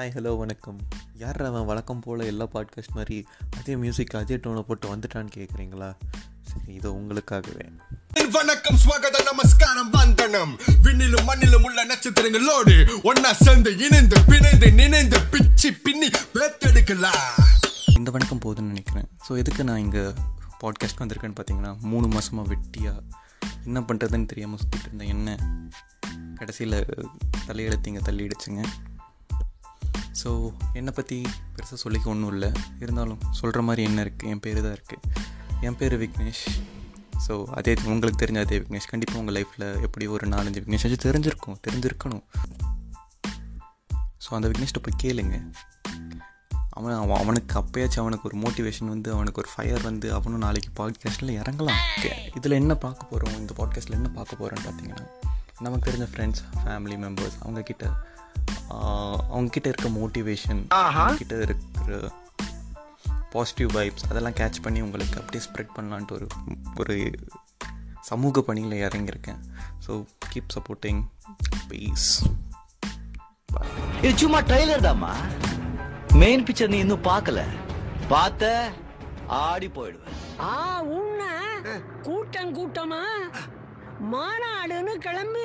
Hi hello வணக்கம். யார் அவன் வழக்கம் போல் எல்லா பாட்காஸ்ட் மாதிரி அதே மியூசிக் அதே டோனை போட்டு வந்துட்டான்னு கேட்குறீங்களா சரி இதோ உங்களுக்காகவே. வணக்கம் ஸ்வாகத நமஸ்காரம் வந்தனம். விண்ணிலும் மண்ணிலும் உள்ள நட்சத்திரங்களோடு ஒன்னா சேர்ந்து இணைந்து பிணைந்து நினைந்து பிச்சி பின்னி பேத்தெடுக்கலாம் இந்த வணக்கம் போதுன்னு நினைக்கிறேன். ஸோ எதுக்கு நான் இங்கே பாட்காஸ்ட் வந்திருக்கேன்னு பார்த்தீங்கன்னா மூணு மாதமாக வெட்டியாக என்ன பண்ணுறதுன்னு தெரியாமல் சுற்றிட்டு இருந்தேன். என்ன? கடைசியில் தலையெழுத்திங்க தள்ளிடுச்சுங்க. ஸோ என்னை பற்றி பெருசாக சொல்லிக்க ஒன்றும் இல்லை. இருந்தாலும் சொல்கிற மாதிரி என்ன இருக்குது என் பேர் தான் இருக்குது என் பேர் விக்னேஷ். ஸோ அதே உங்களுக்கு தெரிஞ்ச அதே விக்னேஷ். கண்டிப்பாக உங்கள் லைஃப்பில் எப்படி ஒரு நாலஞ்சு விக்னேஷ் வச்சு தெரிஞ்சிருக்கும். தெரிஞ்சிருக்கணும். ஸோ அந்த விக்னேஷ்ட்ட போய் கேளுங்க. அவன் அவன் அவனுக்கு அப்பயாச்சும் அவனுக்கு ஒரு மோட்டிவேஷன் வந்து அவனுக்கு ஒரு ஃபயர் வந்து அவனும் நாளைக்கு பாட்காஸ்ட்டில் இறங்கலாம். இதில் என்ன பார்க்க போகிறோம் இந்த பாட்காஸ்ட்டில் என்ன பார்க்க போகிறோன்னு பார்த்தீங்கன்னா நமக்கு தெரிஞ்ச ஃப்ரெண்ட்ஸ் ஃபேமிலி மெம்பர்ஸ் அவங்கக்கிட்ட அவங்கக்கிட்ட இருக்க மோட்டிவேஷன் கிட்ட இருக்கிற பாசிட்டிவ் வைப்ஸ் அதெல்லாம் கேட்ச் பண்ணி உங்களுக்கு அப்படியே ஸ்ப்ரெட் பண்ணலான்ட்டு ஒரு ஒரு சமூக பணியில் இறங்கியிருக்கேன். ஸோ கீப் சப்போர்ட்டிங் ப்ளீஸ் இது சும்மா ட்ரைலர் தாம்மா. மெயின் பிக்சர் நீ இன்னும் பார்க்கல. பார்த்த ஆடி போயிடுவேன். ஆ உன்ன. கூட்டம் கூட்டமா? மாநாடுன்னு கிளம்பி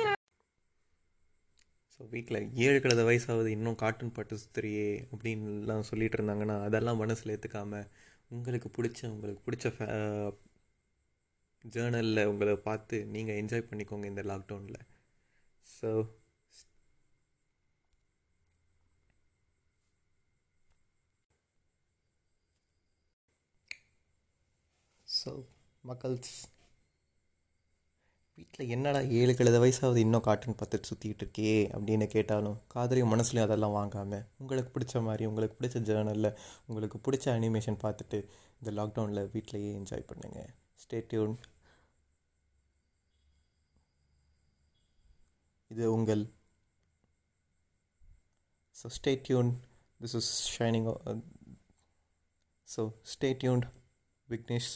ஸோ வீட்டில் ஏழு கழுத வயசாகுது இன்னும் காட்டன் பட்டு சுத்துறியே அப்படின்லாம் சொல்லிட்டு இருந்தாங்கன்னா அதெல்லாம் மனசில் ஏற்றுக்காமல் உங்களுக்கு பிடிச்ச உங்களுக்கு பிடிச்ச ஃபே ஜேர்னலில் உங்களை பார்த்து நீங்கள் என்ஜாய் பண்ணிக்கோங்க இந்த லாக்டவுனில் ஸோ ஸோ மக்கள்ஸ் வீட்டில் என்னடா ஏழு கழுத வயசாவது இன்னும் காட்டன் பார்த்துட்டு சுற்றிக்கிட்டு இருக்கே அப்படின்னு கேட்டாலும் காதலையும் மனசுலையும் அதெல்லாம் வாங்காமல் உங்களுக்கு பிடிச்ச மாதிரி உங்களுக்கு பிடிச்ச ஜேர்னலில் உங்களுக்கு பிடிச்ச அனிமேஷன் பார்த்துட்டு இந்த லாக்டவுனில் வீட்டிலையே என்ஜாய் பண்ணுங்கள் ஸ்டேட்யூன் இது உங்கள் so stay tune this is shining so stay tuned Vignesh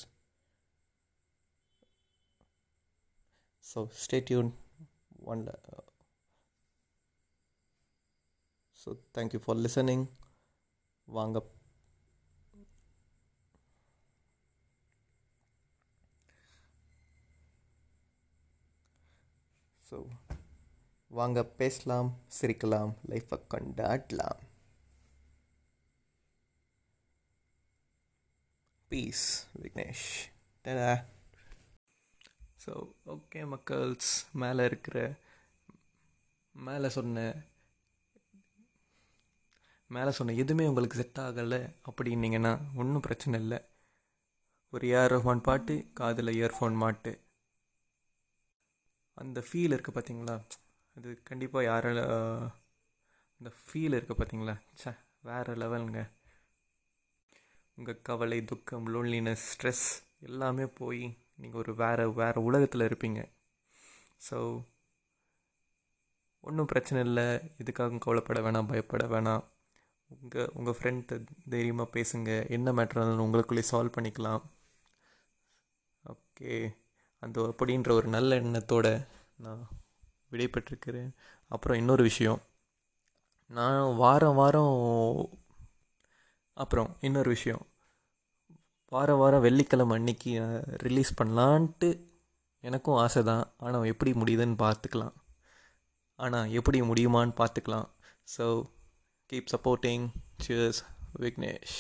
so stay tuned one uh, so thank you for listening வாங்க ஸோ வாங்க பேசலாம் சிரிக்கலாம் லைஃப்பை கொண்டாடலாம் பீஸ் விக்னேஷ் டடா ஸோ ஓகே மக்கள்ஸ் மேலே இருக்கிற மேலே சொன்ன மேலே சொன்ன எதுவுமே உங்களுக்கு செட் ஆகலை அப்படின்னீங்கன்னா ஒன்றும் பிரச்சனை இல்லை. ஒரு ஏர் ரஹ்மான் பாட்டு காதில் இயர்ஃபோன் மாட்டு. அந்த ஃபீல் இருக்குது பார்த்தீங்களா அது கண்டிப்பாக யாரால அந்த ஃபீல் இருக்குது பார்த்தீங்களா சே வேறு லெவலுங்க உங்கள் கவலை துக்கம் லோன்லினஸ் ஸ்ட்ரெஸ் எல்லாமே போய் நீங்கள் ஒரு வேறு வேறு உலகத்தில் இருப்பீங்க. ஸோ ஒன்றும் பிரச்சனை இல்லை. இதுக்காக கவலைப்பட வேணாம் பயப்பட வேணாம். உங்கள் உங்கள் ஃப்ரெண்ட்டு தைரியமாக பேசுங்க. என்ன மேட்ரு இருந்தாலும் உங்களுக்குள்ளே சால்வ் பண்ணிக்கலாம். ஓகே அந்த அப்படின்ற ஒரு நல்ல எண்ணத்தோட நான் விடைபெற்றிருக்கிறேன். அப்புறம் இன்னொரு விஷயம். நான் வாரம் வாரம் அப்புறம் இன்னொரு விஷயம். வாரம் வாரம் வெள்ளிக்கிழமை அன்னைக்கு ரிலீஸ் பண்ணலான்ட்டு எனக்கும் ஆசை தான் ஆனால் எப்படி முடியுதுன்னு பார்த்துக்கலாம். ஆனால் எப்படி முடியுமான்னு பார்த்துக்கலாம். So keep supporting cheers Vignesh